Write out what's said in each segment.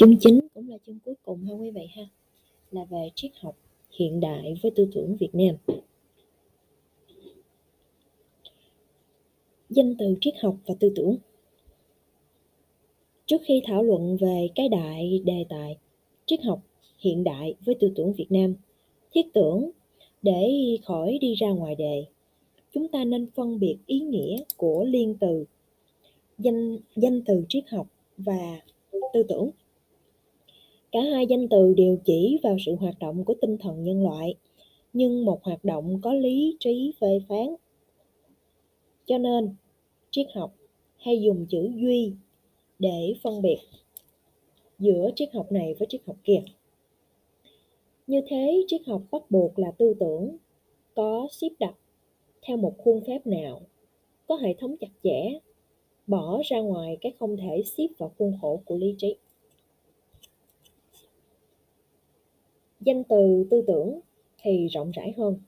Chương chính cũng là chương cuối cùng ha quý vị ha, là về triết học hiện đại với tư tưởng Việt Nam. Danh từ triết học và tư tưởng Trước khi thảo luận về cái đại đề tài triết học hiện đại với tư tưởng Việt Nam, thiết tưởng để khỏi đi ra ngoài đề, chúng ta nên phân biệt ý nghĩa của liên từ danh danh từ triết học và tư tưởng. Cả hai danh từ đều chỉ vào sự hoạt động của tinh thần nhân loại, nhưng một hoạt động có lý trí phê phán. Cho nên, triết học hay dùng chữ duy để phân biệt giữa triết học này với triết học kia. Như thế, triết học bắt buộc là tư tưởng có xếp đặt theo một khuôn phép nào, có hệ thống chặt chẽ, bỏ ra ngoài cái không thể xếp vào khuôn khổ của lý trí. Danh từ tư tưởng thì rộng rãi hơn,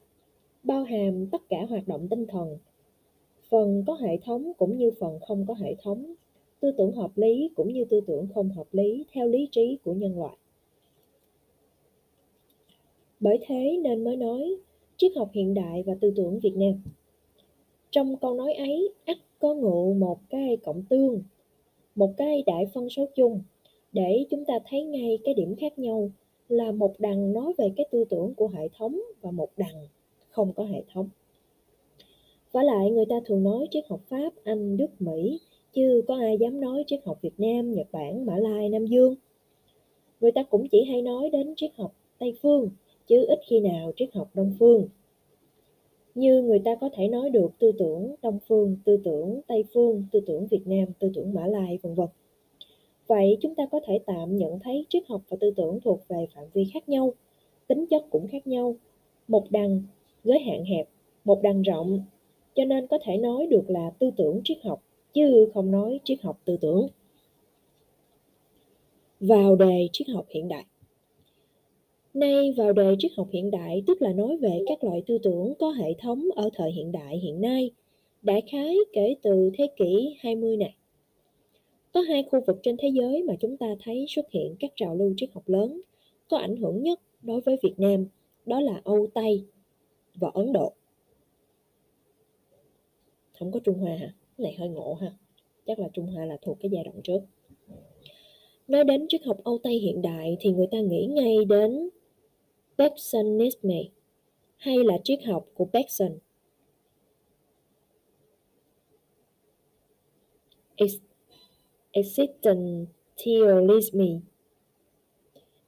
bao hàm tất cả hoạt động tinh thần, phần có hệ thống cũng như phần không có hệ thống, tư tưởng hợp lý cũng như tư tưởng không hợp lý theo lý trí của nhân loại. Bởi thế nên mới nói triết học hiện đại và tư tưởng Việt Nam. Trong câu nói ấy, ắt có ngụ một cái cộng tương, một cái đại phân số chung, để chúng ta thấy ngay cái điểm khác nhau là một đằng nói về cái tư tưởng của hệ thống và một đằng không có hệ thống. Và lại người ta thường nói triết học Pháp, Anh, Đức, Mỹ, chứ có ai dám nói triết học Việt Nam, Nhật Bản, Mã Lai, Nam Dương. Người ta cũng chỉ hay nói đến triết học Tây Phương, chứ ít khi nào triết học Đông Phương. Như người ta có thể nói được tư tưởng Đông Phương, tư tưởng Tây Phương, tư tưởng Việt Nam, tư tưởng Mã Lai, vân vân. Vậy chúng ta có thể tạm nhận thấy triết học và tư tưởng thuộc về phạm vi khác nhau, tính chất cũng khác nhau. Một đằng giới hạn hẹp, một đằng rộng, cho nên có thể nói được là tư tưởng triết học, chứ không nói triết học tư tưởng. Vào đề triết học hiện đại Nay vào đề triết học hiện đại tức là nói về các loại tư tưởng có hệ thống ở thời hiện đại hiện nay, đại khái kể từ thế kỷ 20 này. Có hai khu vực trên thế giới mà chúng ta thấy xuất hiện các trào lưu triết học lớn có ảnh hưởng nhất đối với Việt Nam, đó là Âu Tây và Ấn Độ. Không có Trung Hoa hả? Cái này hơi ngộ ha. Chắc là Trung Hoa là thuộc cái giai đoạn trước. Nói đến triết học Âu Tây hiện đại thì người ta nghĩ ngay đến Bergsonisme hay là triết học của Bergson. Existentialism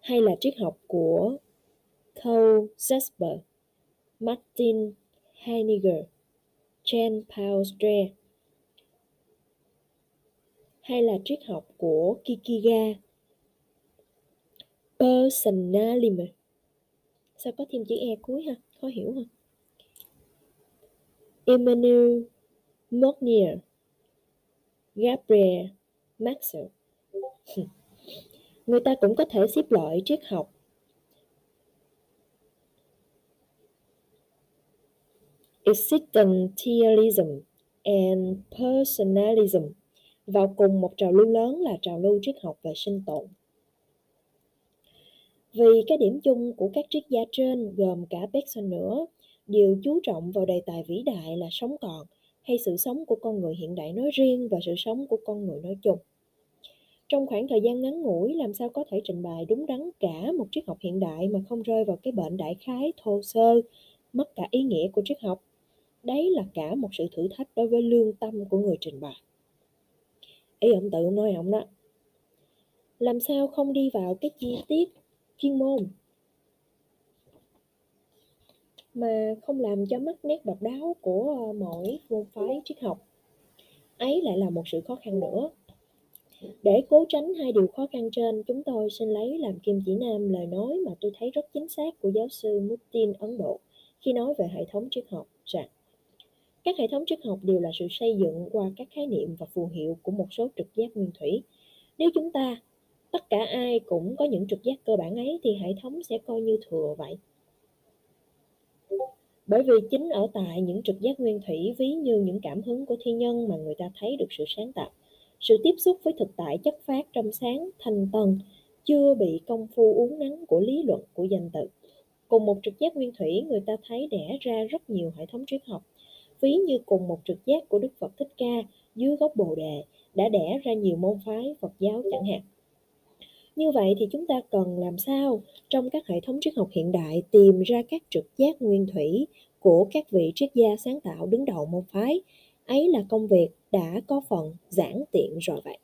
hay là triết học của Karl Jasper, Martin Heidegger, Jean Paul Sartre hay là triết học của Kikiga, Personalism. Sao có thêm chữ E cuối ha? Khó hiểu ha. Emmanuel Mornier, Gabriel Maxwell. Người ta cũng có thể xếp loại triết học Existentialism and Personalism vào cùng một trào lưu lớn là trào lưu triết học về sinh tồn. Vì cái điểm chung của các triết gia trên, gồm cả Bergson nữa đều chú trọng vào đề tài vĩ đại là sống còn hay sự sống của con người hiện đại nói riêng và sự sống của con người nói chung. Trong khoảng thời gian ngắn ngủi làm sao có thể trình bày đúng đắn cả một triết học hiện đại mà không rơi vào cái bệnh đại khái thô sơ, mất cả ý nghĩa của triết học. Đấy là cả một sự thử thách đối với lương tâm của người trình bày. Ý ông tự nói ông đó. Làm sao không đi vào cái chi tiết chuyên môn mà không làm cho mất nét độc đáo của ờ, mỗi môn phái triết học. Ấy lại là một sự khó khăn nữa. Để cố tránh hai điều khó khăn trên, chúng tôi xin lấy làm kim chỉ nam lời nói mà tôi thấy rất chính xác của giáo sư Mutin Ấn Độ khi nói về hệ thống triết học rằng các hệ thống triết học đều là sự xây dựng qua các khái niệm và phù hiệu của một số trực giác nguyên thủy. Nếu chúng ta tất cả ai cũng có những trực giác cơ bản ấy thì hệ thống sẽ coi như thừa vậy. Bởi vì chính ở tại những trực giác nguyên thủy ví như những cảm hứng của thiên nhân mà người ta thấy được sự sáng tạo, sự tiếp xúc với thực tại chất phát trong sáng, thành tần chưa bị công phu uốn nắn của lý luận của danh tự, Cùng một trực giác nguyên thủy, người ta thấy đẻ ra rất nhiều hệ thống triết học. Ví như cùng một trực giác của Đức Phật Thích Ca dưới gốc Bồ Đề đã đẻ ra nhiều môn phái Phật giáo chẳng hạn. Như vậy thì chúng ta cần làm sao trong các hệ thống triết học hiện đại tìm ra các trực giác nguyên thủy của các vị triết gia sáng tạo đứng đầu môn phái. Ấy là công việc đã có phần giản tiện rồi vậy.